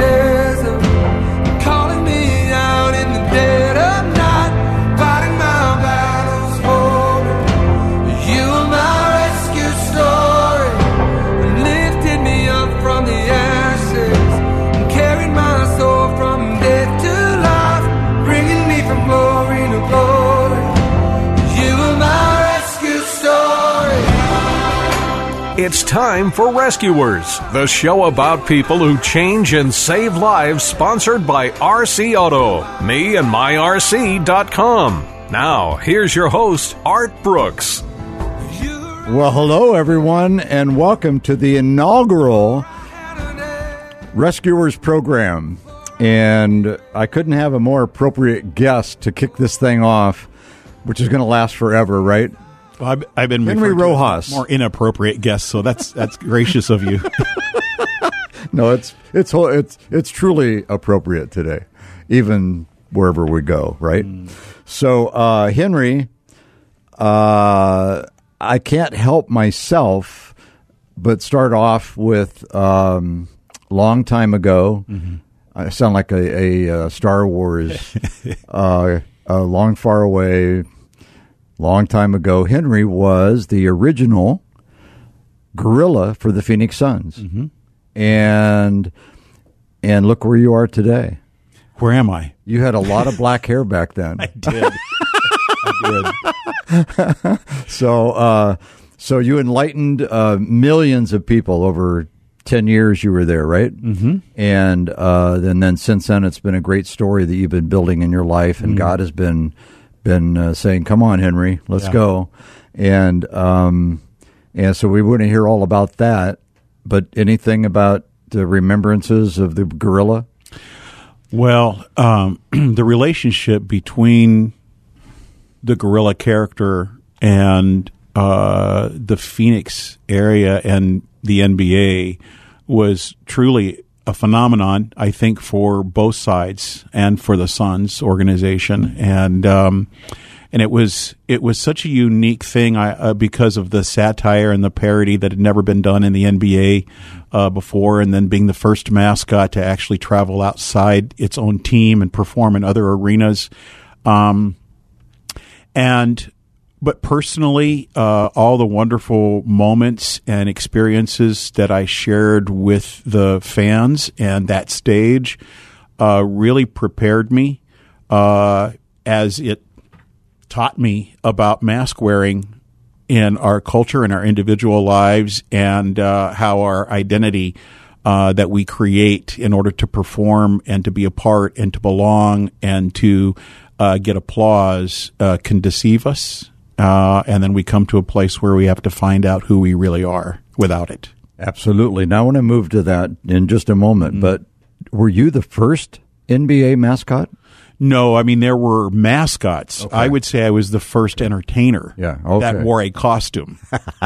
voice It's time for Rescuers, the show about people who change and save lives, sponsored by RC Auto, me and myrc.com. Now, here's your host, Art Brooks. Well, hello, everyone, and welcome to the inaugural Rescuers program. And I couldn't have a more appropriate guest to kick this thing off, which is going to last forever, right? Well, I've, I've been Henry referred to as Rojas. more inappropriate guest, so that's that's gracious of you. No, it's it's it's it's truly appropriate today, even wherever we go, right? So, uh, Henry, uh, I can't help myself but start off with um, long time ago. I sound like a, a, uh Star Wars, uh, uh, long far away, long time ago. Henry was the original gorilla for the Phoenix Suns, and and look where you are today. Where am I? You had a lot of black hair back then. I Did I did? So, uh, so you enlightened uh, millions of people over ten years. You were there, right? Mm-hmm. And uh, then, then since then, it's been a great story that you've been building in your life, and God has been been uh, saying, "Come on, Henry, let's Yeah. go." And um, and so we want to hear all about that. But anything about the remembrances of the gorilla? Well, um, the relationship between the gorilla character and uh, the Phoenix area and the NBA was truly a phenomenon. I think for both sides and for the Suns organization, and um, and it was it was such a unique thing I, uh, because of the satire and the parody that had never been done in the NBA uh, before, and then being the first mascot to actually travel outside its own team and perform in other arenas. Um, and but personally, uh, all the wonderful moments and experiences that I shared with the fans and that stage uh, really prepared me uh, as it taught me about mask wearing in our culture and our individual lives and uh, how our identity uh, that we create in order to perform and to be a part and to belong and to uh, get applause can deceive us. Uh, and then we come to a place where we have to find out who we really are without it. Absolutely. Now I want to move to that in just a moment. Mm. But were you the first NBA mascot? No, I mean there were mascots. I would say I was the first entertainer Yeah, okay. that wore a costume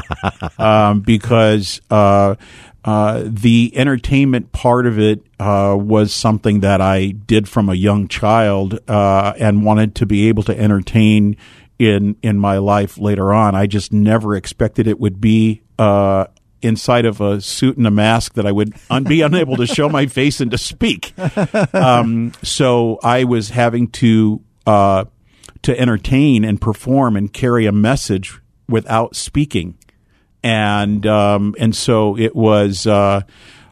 um, because uh, uh, the entertainment part of it uh, was something that I did from a young child uh, and wanted to be able to entertain in in my life later on. I just never expected it would be. Uh, Inside of a suit and a mask, that I would un- be unable to show my face and to speak. Um, so I was having to uh, to entertain and perform and carry a message without speaking, and um, and so it was uh,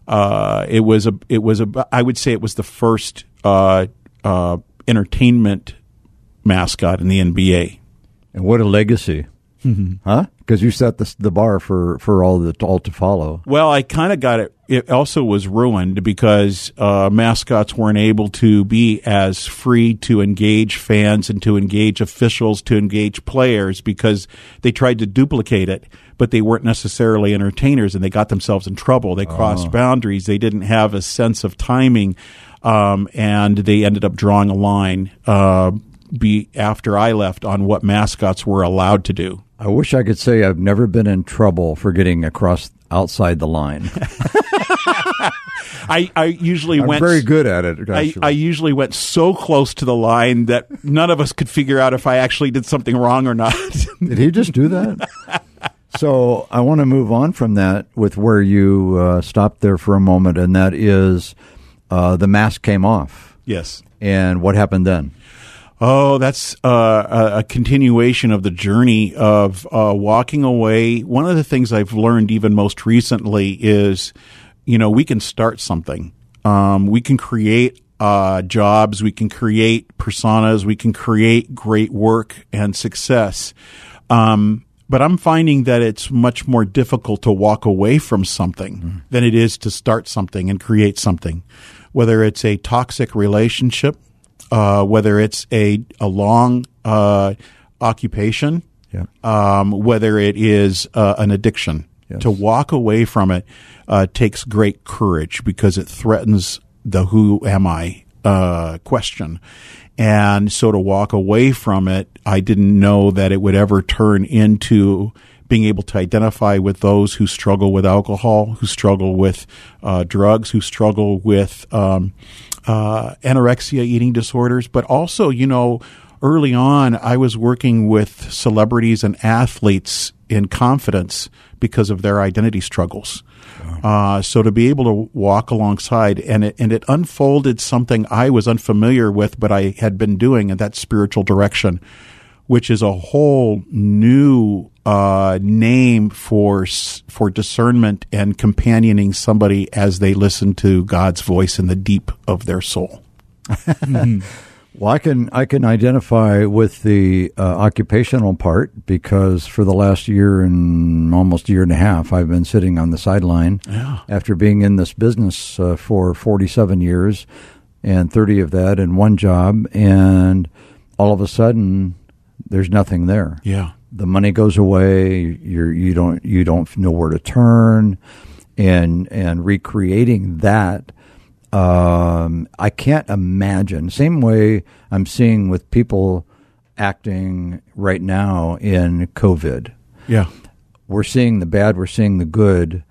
uh, it was a it was a I would say it was the first uh, uh, entertainment mascot in the NBA. And what a legacy. Huh? because you set the, the bar for, for all the all to follow. Well, I kind of got it. It also was ruined because uh, mascots weren't able to be as free to engage fans and to engage officials, to engage players because they tried to duplicate it, but they weren't necessarily entertainers and they got themselves in trouble. They crossed boundaries. They didn't have a sense of timing, um, and they ended up drawing a line. Uh, be after I left on what mascots were allowed to do. I wish I could say I've never been in trouble for getting across outside the line. I, I usually I'm went very good at it. I. I usually went so close to the line that none of us could figure out if I actually did something wrong or not. Did he just do that? so I want to move on from that with where you uh, stopped there for a moment, and that is uh, the mask came off. yes. And what happened then? Oh, that's uh, a, continuation of the journey of uh, walking away. One of the things I've learned even most recently is, you know, we can start something. Um, we can create uh, jobs, we can create personas, we can create great work and success. Um, but I'm finding that it's much more difficult to walk away from something than it is to start something and create something. Whether it's a toxic relationship, uh, whether it's a, a long uh, occupation, Yeah. um, whether it is uh, an addiction. Yes. To walk away from it uh, takes great courage because it threatens the who am I uh, question. And so to walk away from it, I didn't know that it would ever turn into being able to identify with those who struggle with alcohol, who struggle with uh, drugs, who struggle with um, uh, anorexia eating disorders, but also, you know, early on, I was working with celebrities and athletes in confidence because of their identity struggles. Uh, so to be able to walk alongside and it, and it unfolded something I was unfamiliar with, but I had been doing in that spiritual direction, which is a whole new uh, name for for discernment and companioning somebody as they listen to God's voice in the deep of their soul. Well, I can I can identify with the uh, occupational part because for the last year and almost year and a half, I've been sitting on the sideline after being in this business uh, for 47 years and 30 of that in one job, and all of a sudden, there's nothing there. Yeah. the money goes away. You're you don't you don't know where to turn, and and recreating that. Um, I can't imagine. Same way I'm seeing with people acting right now in COVID. Yeah. We're seeing the bad, we're seeing the good,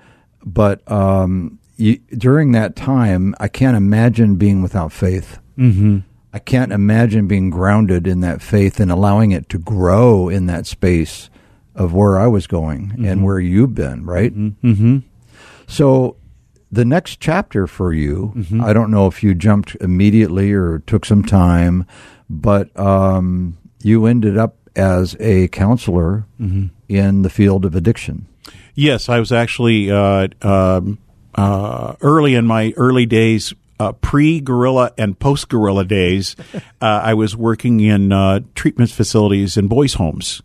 but um, you, during that time, I can't imagine being without faith. Mm-hmm. I can't imagine being grounded in that faith and allowing it to grow in that space of where I was going and where you've been, right? Mm-hmm. So the next chapter for you, I don't know if you jumped immediately or took some time, but um, you ended up as a counselor in the field of addiction. Yes, I was actually uh, um, uh, early in my early days, uh, pre gorilla and post gorilla days. uh, I was working in uh, treatment facilities in boys' homes,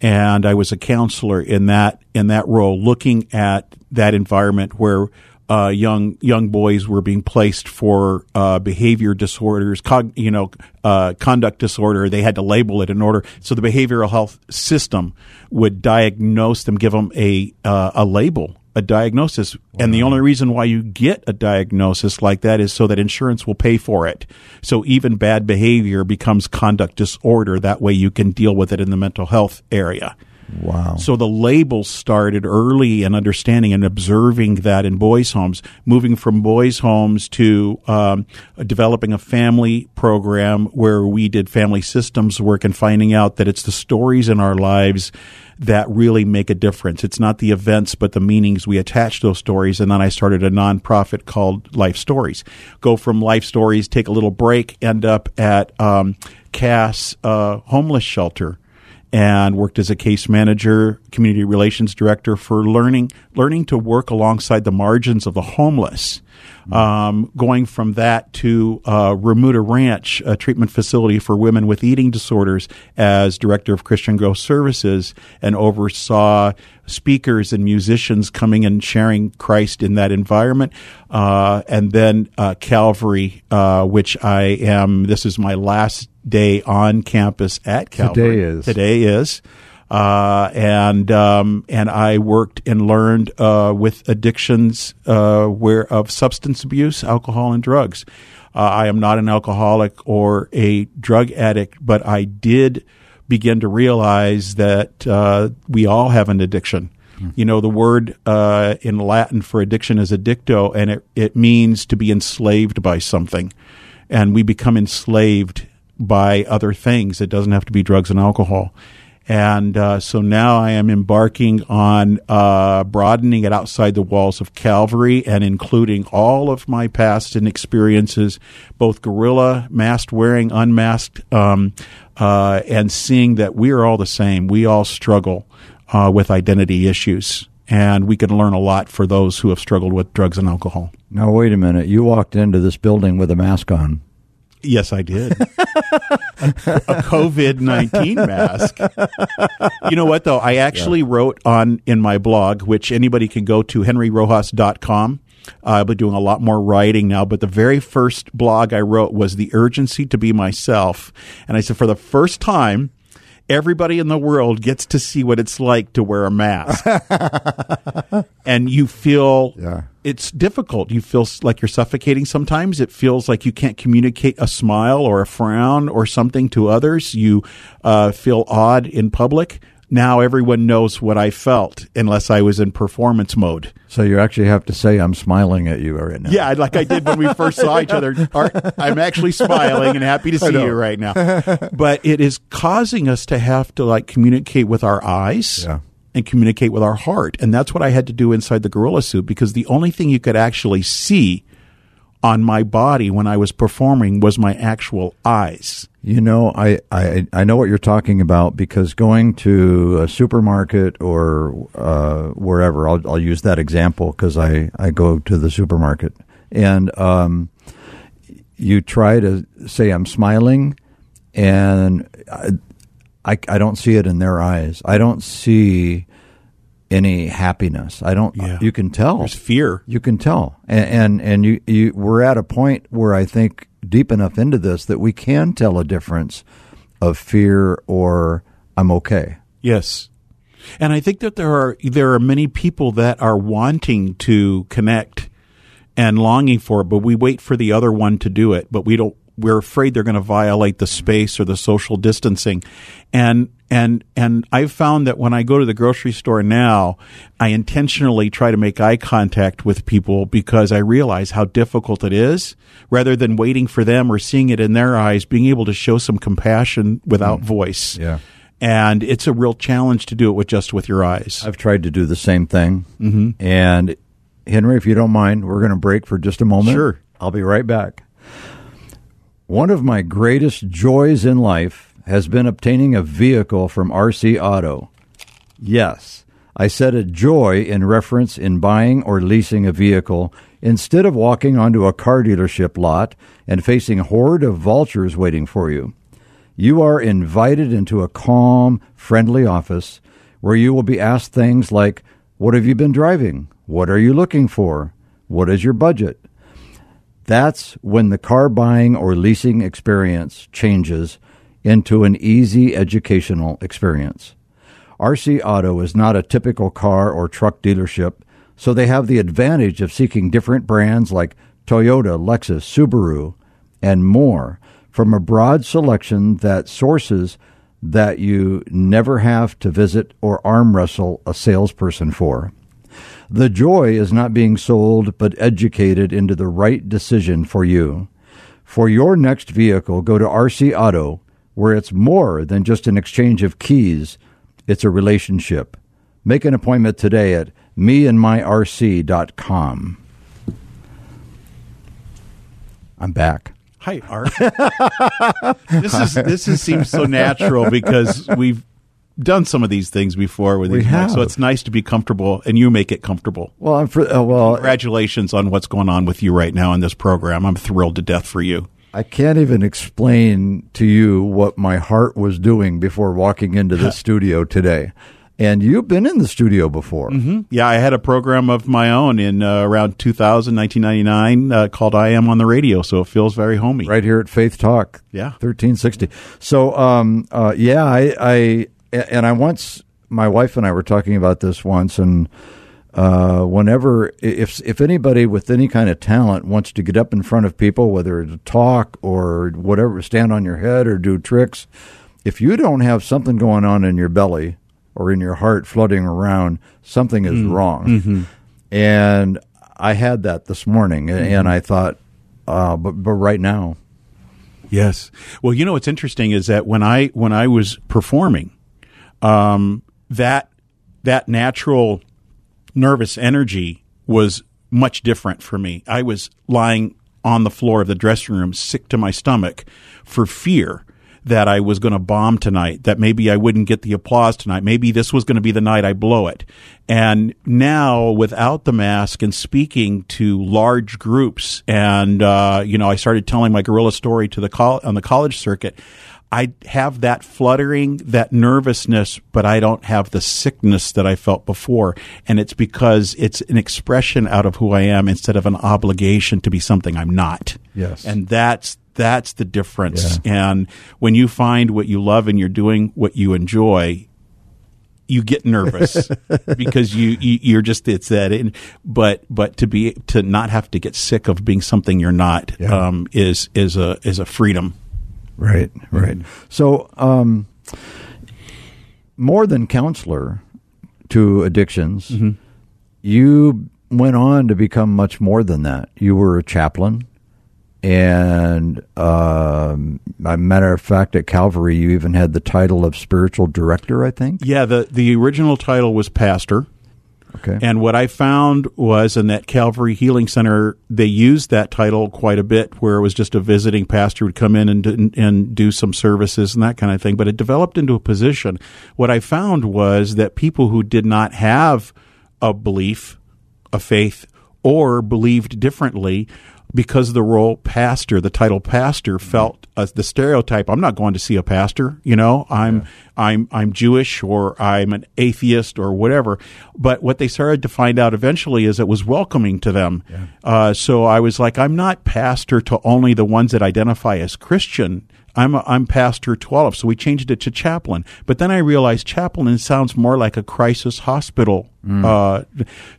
and I was a counselor in that in that role, looking at that environment where. Uh, young young boys were being placed for uh, behavior disorders, cog, you know, uh, conduct disorder. They had to label it in order, so the behavioral health system would diagnose them, give them a uh, a label, a diagnosis, and the only reason why you get a diagnosis like that is so that insurance will pay for it. So even bad behavior becomes conduct disorder. That way, you can deal with it in the mental health area. Wow. So the labels started early and understanding and observing that in boys' homes, moving from boys' homes to um, developing a family program where we did family systems work and finding out that it's the stories in our lives that really make a difference. It's not the events, but the meanings we attach to those stories. And then I started a nonprofit called Life Stories. Go from Life Stories, take a little break, end up at um, Cass uh, Homeless Shelter and worked as a case manager, community relations director for learning learning to work alongside the margins of the homeless. Um, going from that to uh, Remuda Ranch, a treatment facility for women with eating disorders, as director of Christian Growth Services, and oversaw speakers and musicians coming and sharing Christ in that environment. Uh, and then uh, Calvary, uh, which I am. This is my last day on campus at Calvary. Today is. Today is. Uh, and um, and I worked and learned uh, with addictions uh, where of substance abuse, alcohol, and drugs. Uh, I am not an alcoholic or a drug addict, but I did begin to realize that uh, we all have an addiction. You know, the word uh, in Latin for addiction is addicto, and it, it means to be enslaved by something. And we become enslaved by other things. It doesn't have to be drugs and alcohol. And uh, so now I am embarking on uh, broadening it outside the walls of Calvary and including all of my past and experiences, both gorilla, masked wearing, unmasked, um, uh, and seeing that we are all the same. We all struggle uh, with identity issues. And we can learn a lot for those who have struggled with drugs and alcohol. Now, wait a minute. You walked into this building with a mask on. Yes, I did. a COVID 19 mask. You know what, though? I actually wrote on in my blog, which anybody can go to, henryrojas.com. Uh, I'll be doing a lot more writing now, but the very first blog I wrote was The Urgency to Be Myself. And I said, for the first time, everybody in the world gets to see what it's like to wear a mask. and you feel Yeah. It's difficult. You feel like you're suffocating sometimes. It feels like you can't communicate a smile or a frown or something to others. You uh, feel odd in public. Now everyone knows what I felt unless I was in performance mode. So you actually have to say, I'm smiling at you right now. Yeah, like I did when we first saw each other. I'm actually smiling and happy to see you right now. But it is causing us to have to like communicate with our eyes Yeah. And communicate with our heart. And that's what I had to do inside the gorilla suit because the only thing you could actually see on my body when I was performing was my actual eyes. You know, I, I, I know what you're talking about because going to a supermarket or uh, wherever, I'll, I'll use that example because I, I go to the supermarket. And um, you try to say, I'm smiling, and I, I, don't see it in their eyes. I don't see any happiness. I don't, Yeah. you can tell. There's fear. You can tell, and and, and you, you we're at a point where I think deep enough into this that we can tell a difference of fear or I'm okay. Yes. And I think that there are there are many people that are wanting to connect and longing for it, but we wait for the other one to do it, but we don't we're afraid they're going to violate the space or the social distancing. And and and I've found that when I go to the grocery store now, I intentionally try to make eye contact with people because I realize how difficult it is rather than waiting for them or seeing it in their eyes, being able to show some compassion without voice Yeah. and it's a real challenge to do it with just with your eyes. I've tried to do the same thing. Mm-hmm. And Henry, if you don't mind, we're going to break for just a moment. Sure. I'll be right back. One of my greatest joys in life has been obtaining a vehicle from RC Auto. Yes, I said a joy in reference in buying or leasing a vehicle instead of walking onto a car dealership lot and facing a horde of vultures waiting for you. You are invited into a calm, friendly office where you will be asked things like, What have you been driving? What are you looking for? What is your budget? That's when the car buying or leasing experience changes into an easy educational experience. RC Auto is not a typical car or truck dealership, so they have the advantage of seeking different brands like Toyota, Lexus, Subaru, and more from a broad selection that sources that you never have to visit or arm wrestle a salesperson for. The joy is not being sold, but educated into the right decision for you. For your next vehicle, go to RC Auto, where it's more than just an exchange of keys, it's a relationship. Make an appointment today at meandmyrc.com. I'm back. Hi, Art. this is this is, seems so natural because we've done some of these things before with We these mics, so it's nice to be comfortable, and you make it comfortable. Well, for, uh, well, Congratulations on what's going on with you right now in this program. I'm thrilled to death for you. I can't even explain to you what my heart was doing before walking into the studio today. And you've been in the studio before. Yeah, I had a program of my own in uh, around 2000, 1999 uh, called I Am on the Radio, so it feels very homey. right here at Faith Talk. Yeah. thirteen sixty. So, um, uh, yeah, I, I, and I once, my wife and I were talking about this once, and uh, whenever, if if anybody with any kind of talent wants to get up in front of people, whether it's talk or whatever, stand on your head or do tricks, if you don't have something going on in your belly or in your heart flooding around, something is wrong. And I had that this morning, and I thought, uh, but but right now. Yes. Well, you know what's interesting is that when I when I was performing, um, that that natural nervous energy was much different for me. I was lying on the floor of the dressing room, sick to my stomach, for fear that I was going to bomb tonight, that maybe I wouldn't get the applause tonight, maybe this was going to be the night I blow it. And now, without the mask and speaking to large groups, and uh, you know, I started telling my gorilla story to the col- on the college circuit. I have that fluttering, that nervousness, but I don't have the sickness that I felt before. And it's because it's an expression out of who I am instead of an obligation to be something I'm not. Yes. And that's that's the difference. And when you find what you love and you're doing what you enjoy, you get nervous because you, you you're just it's that in, but but to be to not have to get sick of being something you're not Yeah. um, is is a is a freedom. Right, right. So, um, more than counselor to addictions, you went on to become much more than that. You were a chaplain, and um, a matter of fact, at Calvary, you even had the title of spiritual director. I think. Yeah, the the original title was pastor. Okay. And what I found was in that Calvary Healing Center, they used that title quite a bit, where it was just a visiting pastor would come in and and do some services and that kind of thing. But it developed into a position. What I found was that people who did not have a belief, a faith, or believed differently, because the role pastor, the title pastor, felt as the stereotype. I'm not going to see a pastor. You know, I'm I'm I'm Jewish or I'm an atheist or whatever. But what they started to find out eventually is it was welcoming to them. Uh, so I was like, I'm not pastor to only the ones that identify as Christian. I'm a, I'm pastor to all of. So we changed it to chaplain. But then I realized chaplain sounds more like a crisis hospital. Uh,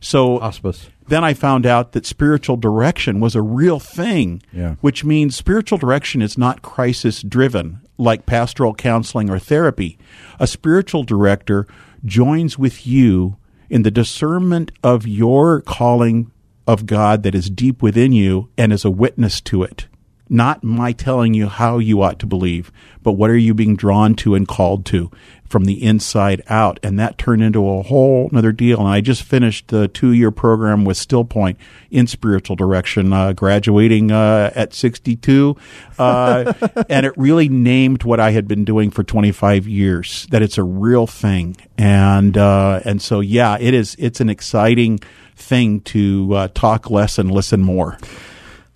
so Hospice. Then I found out that spiritual direction was a real thing, Yeah. which means spiritual direction is not crisis driven like pastoral counseling or therapy. A spiritual director joins with you in the discernment of your calling of God that is deep within you and is a witness to it. Not my telling you how you ought to believe, but what are you being drawn to and called to from the inside out? And that turned into a whole another deal. And I just finished the two year program with Still Point in spiritual direction, uh, graduating uh, at 62. Uh, and it really named what I had been doing for 25 years, that it's a real thing. And, uh, and so, yeah, it is, it's an exciting thing to uh, talk less and listen more.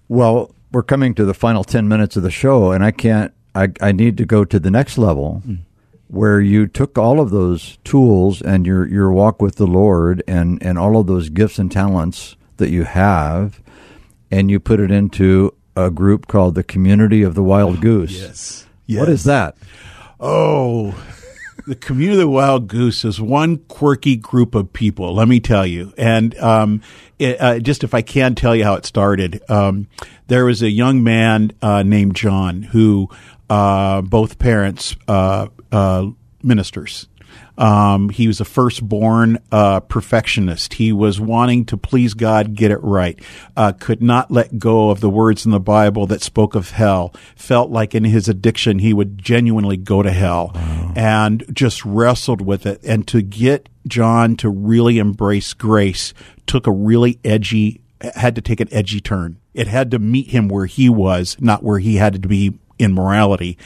Well, we're coming to the final 10 minutes of the show, and I can't, I, I need to go to the next level hmm. where you took all of those tools and your, your walk with the Lord and, and all of those gifts and talents that you have, and you put it into a group called the Community of the Wild oh, Goose. Yes. What is that? Oh, the community of the wild goose is one quirky group of people. Let me tell you, and um, it, uh, just if I can tell you how it started, um, there was a young man uh, named John who uh, both parents uh, uh, ministers. Um, he was a firstborn uh, perfectionist. He was wanting to please God, get it right. Uh, could not let go of the words in the Bible that spoke of hell. Felt like in his addiction he would genuinely go to hell, and just wrestled with it. And to get John to really embrace grace took a really edgy, had to take an edgy turn. It had to meet him where he was, not where he had to be in morality.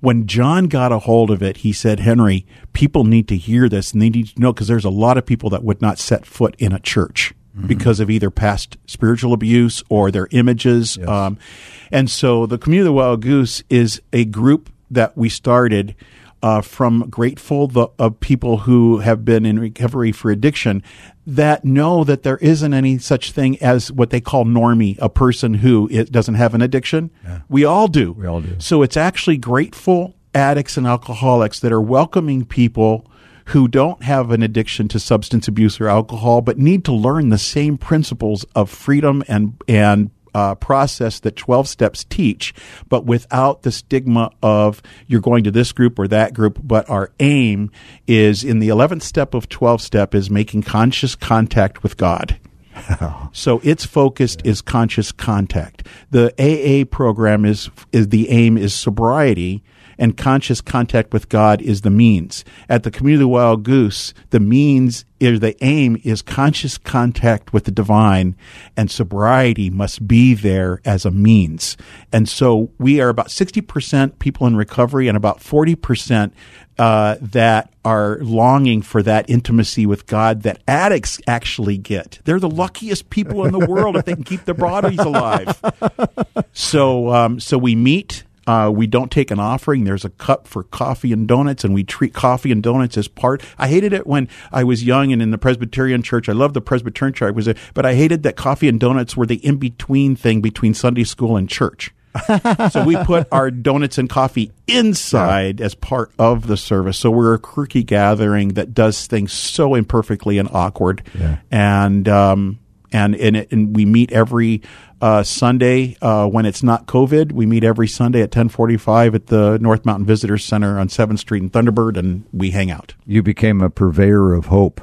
When John got a hold of it, he said, Henry, people need to hear this and they need to know because there's a lot of people that would not set foot in a church because of either past spiritual abuse or their images. Um, and so the Community of the Wild Goose is a group that we started uh, from grateful the, of people who have been in recovery for addiction that know that there isn't any such thing as what they call normie, a person who it doesn't have an addiction. We all do. We all do. So it's actually grateful addicts and alcoholics that are welcoming people who don't have an addiction to substance abuse or alcohol, but need to learn the same principles of freedom and and uh, process that 12 steps teach, but without the stigma of you're going to this group or that group. But our aim is in the 11th step of 12 step is making conscious contact with God. So its focused is conscious contact. The AA program is is the aim is sobriety and conscious contact with God is the means. At the Community of the Wild Goose, the means is the aim is conscious contact with the divine and sobriety must be there as a means. And so we are about 60% people in recovery and about 40% uh, that are longing for that intimacy with God that addicts actually get. They're the luckiest people in the world if they can keep their bodies alive. So, um, so we meet. Uh, we don't take an offering. There's a cup for coffee and donuts, and we treat coffee and donuts as part. I hated it when I was young and in the Presbyterian church. I loved the Presbyterian church, I was, a, but I hated that coffee and donuts were the in between thing between Sunday school and church. so we put our donuts and coffee inside as part of the service. So we're a quirky gathering that does things so imperfectly and awkward. And um, and and, it, and we meet every uh, Sunday uh, when it's not COVID. We meet every Sunday at ten forty five at the North Mountain Visitors Center on Seventh Street in Thunderbird, and we hang out. You became a purveyor of hope.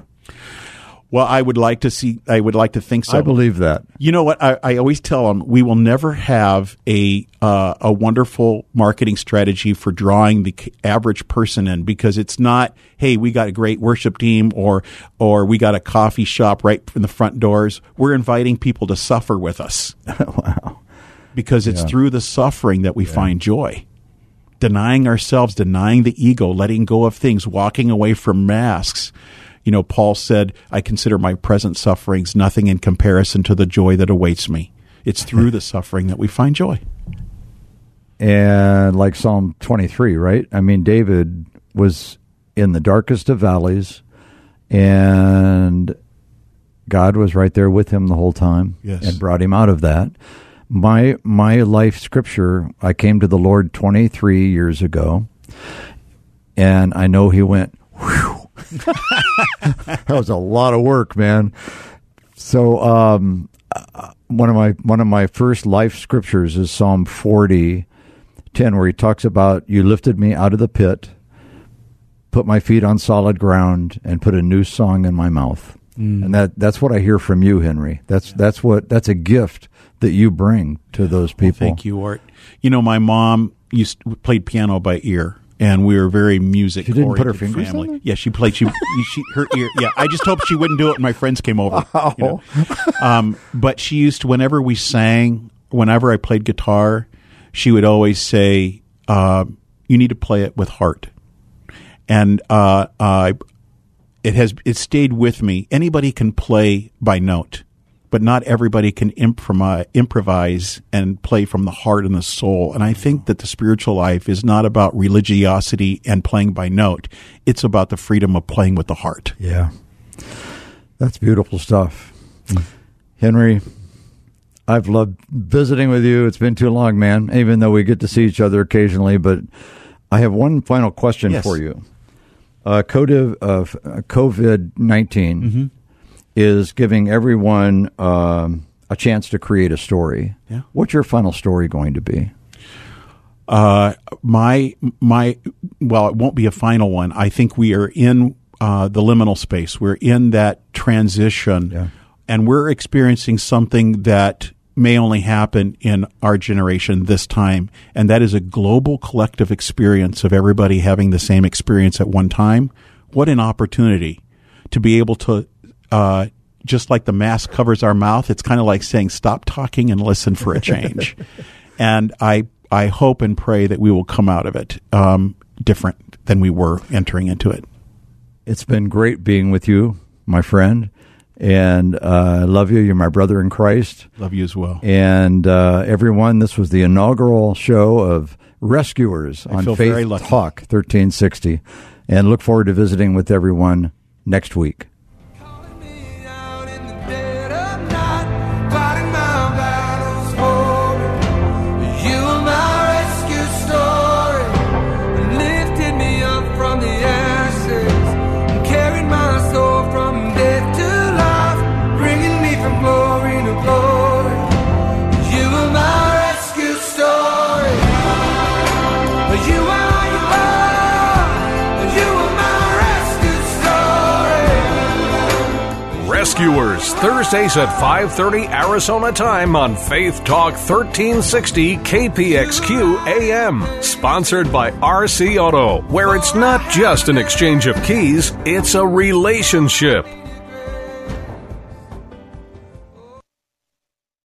Well, I would like to see. I would like to think so. I believe that. You know what? I, I always tell them we will never have a uh, a wonderful marketing strategy for drawing the average person in because it's not. Hey, we got a great worship team, or or we got a coffee shop right in the front doors. We're inviting people to suffer with us. wow. Because it's through the suffering that we find joy. Denying ourselves, denying the ego, letting go of things, walking away from masks. You know, Paul said, I consider my present sufferings nothing in comparison to the joy that awaits me. It's through the suffering that we find joy. And like Psalm 23, right? I mean, David was in the darkest of valleys, and God was right there with him the whole time Yes. and brought him out of that. My my life scripture, I came to the Lord 23 years ago, and I know he went, whew. that was a lot of work, man. So, um, uh, one of my one of my first life scriptures is Psalm 40, 10, where he talks about you lifted me out of the pit, put my feet on solid ground, and put a new song in my mouth. And that that's what I hear from you, Henry. That's that's what that's a gift that you bring to those people. Thank you, Art. You know, my mom used played piano by ear, and we were very music. She didn't put her oriented fingers family. it? Yeah, she played. She, she her ear. Yeah, I just hoped she wouldn't do it when my friends came over. you know. um, but she used to whenever we sang, whenever I played guitar, she would always say, uh, "You need to play it with heart." And uh, uh, it has it stayed with me. Anybody can play by note, but not everybody can improvise, improvise and play from the heart and the soul. And I think that the spiritual life is not about religiosity and playing by note. It's about the freedom of playing with the heart. Yeah. That's beautiful stuff. Henry, I've loved visiting with you. It's been too long, man, even though we get to see each other occasionally. But I have one final question Yes. for you. Uh, COVID COVID 19 is giving everyone um, a chance to create a story. Yeah. What's your final story going to be? Uh, my my well, it won't be a final one. I think we are in uh, the liminal space. We're in that transition, Yeah. and we're experiencing something that may only happen in our generation this time, and that is a global collective experience of everybody having the same experience at one time. What an opportunity to be able to. Uh, just like the mask covers our mouth, it's kind of like saying, "Stop talking and listen for a change." and I I hope and pray that we will come out of it um, different than we were entering into it. It's been great being with you, my friend. And uh, I love you. You're my brother in Christ. Love you as well. And uh, everyone, this was the inaugural show of Rescuers I on Faith. Talk 1360. And look forward to visiting with everyone next week. Rescuers, Thursdays at 5:30 Arizona time on Faith Talk 1360 KPXQ AM. Sponsored by RC Auto, where it's not just an exchange of keys, it's a relationship.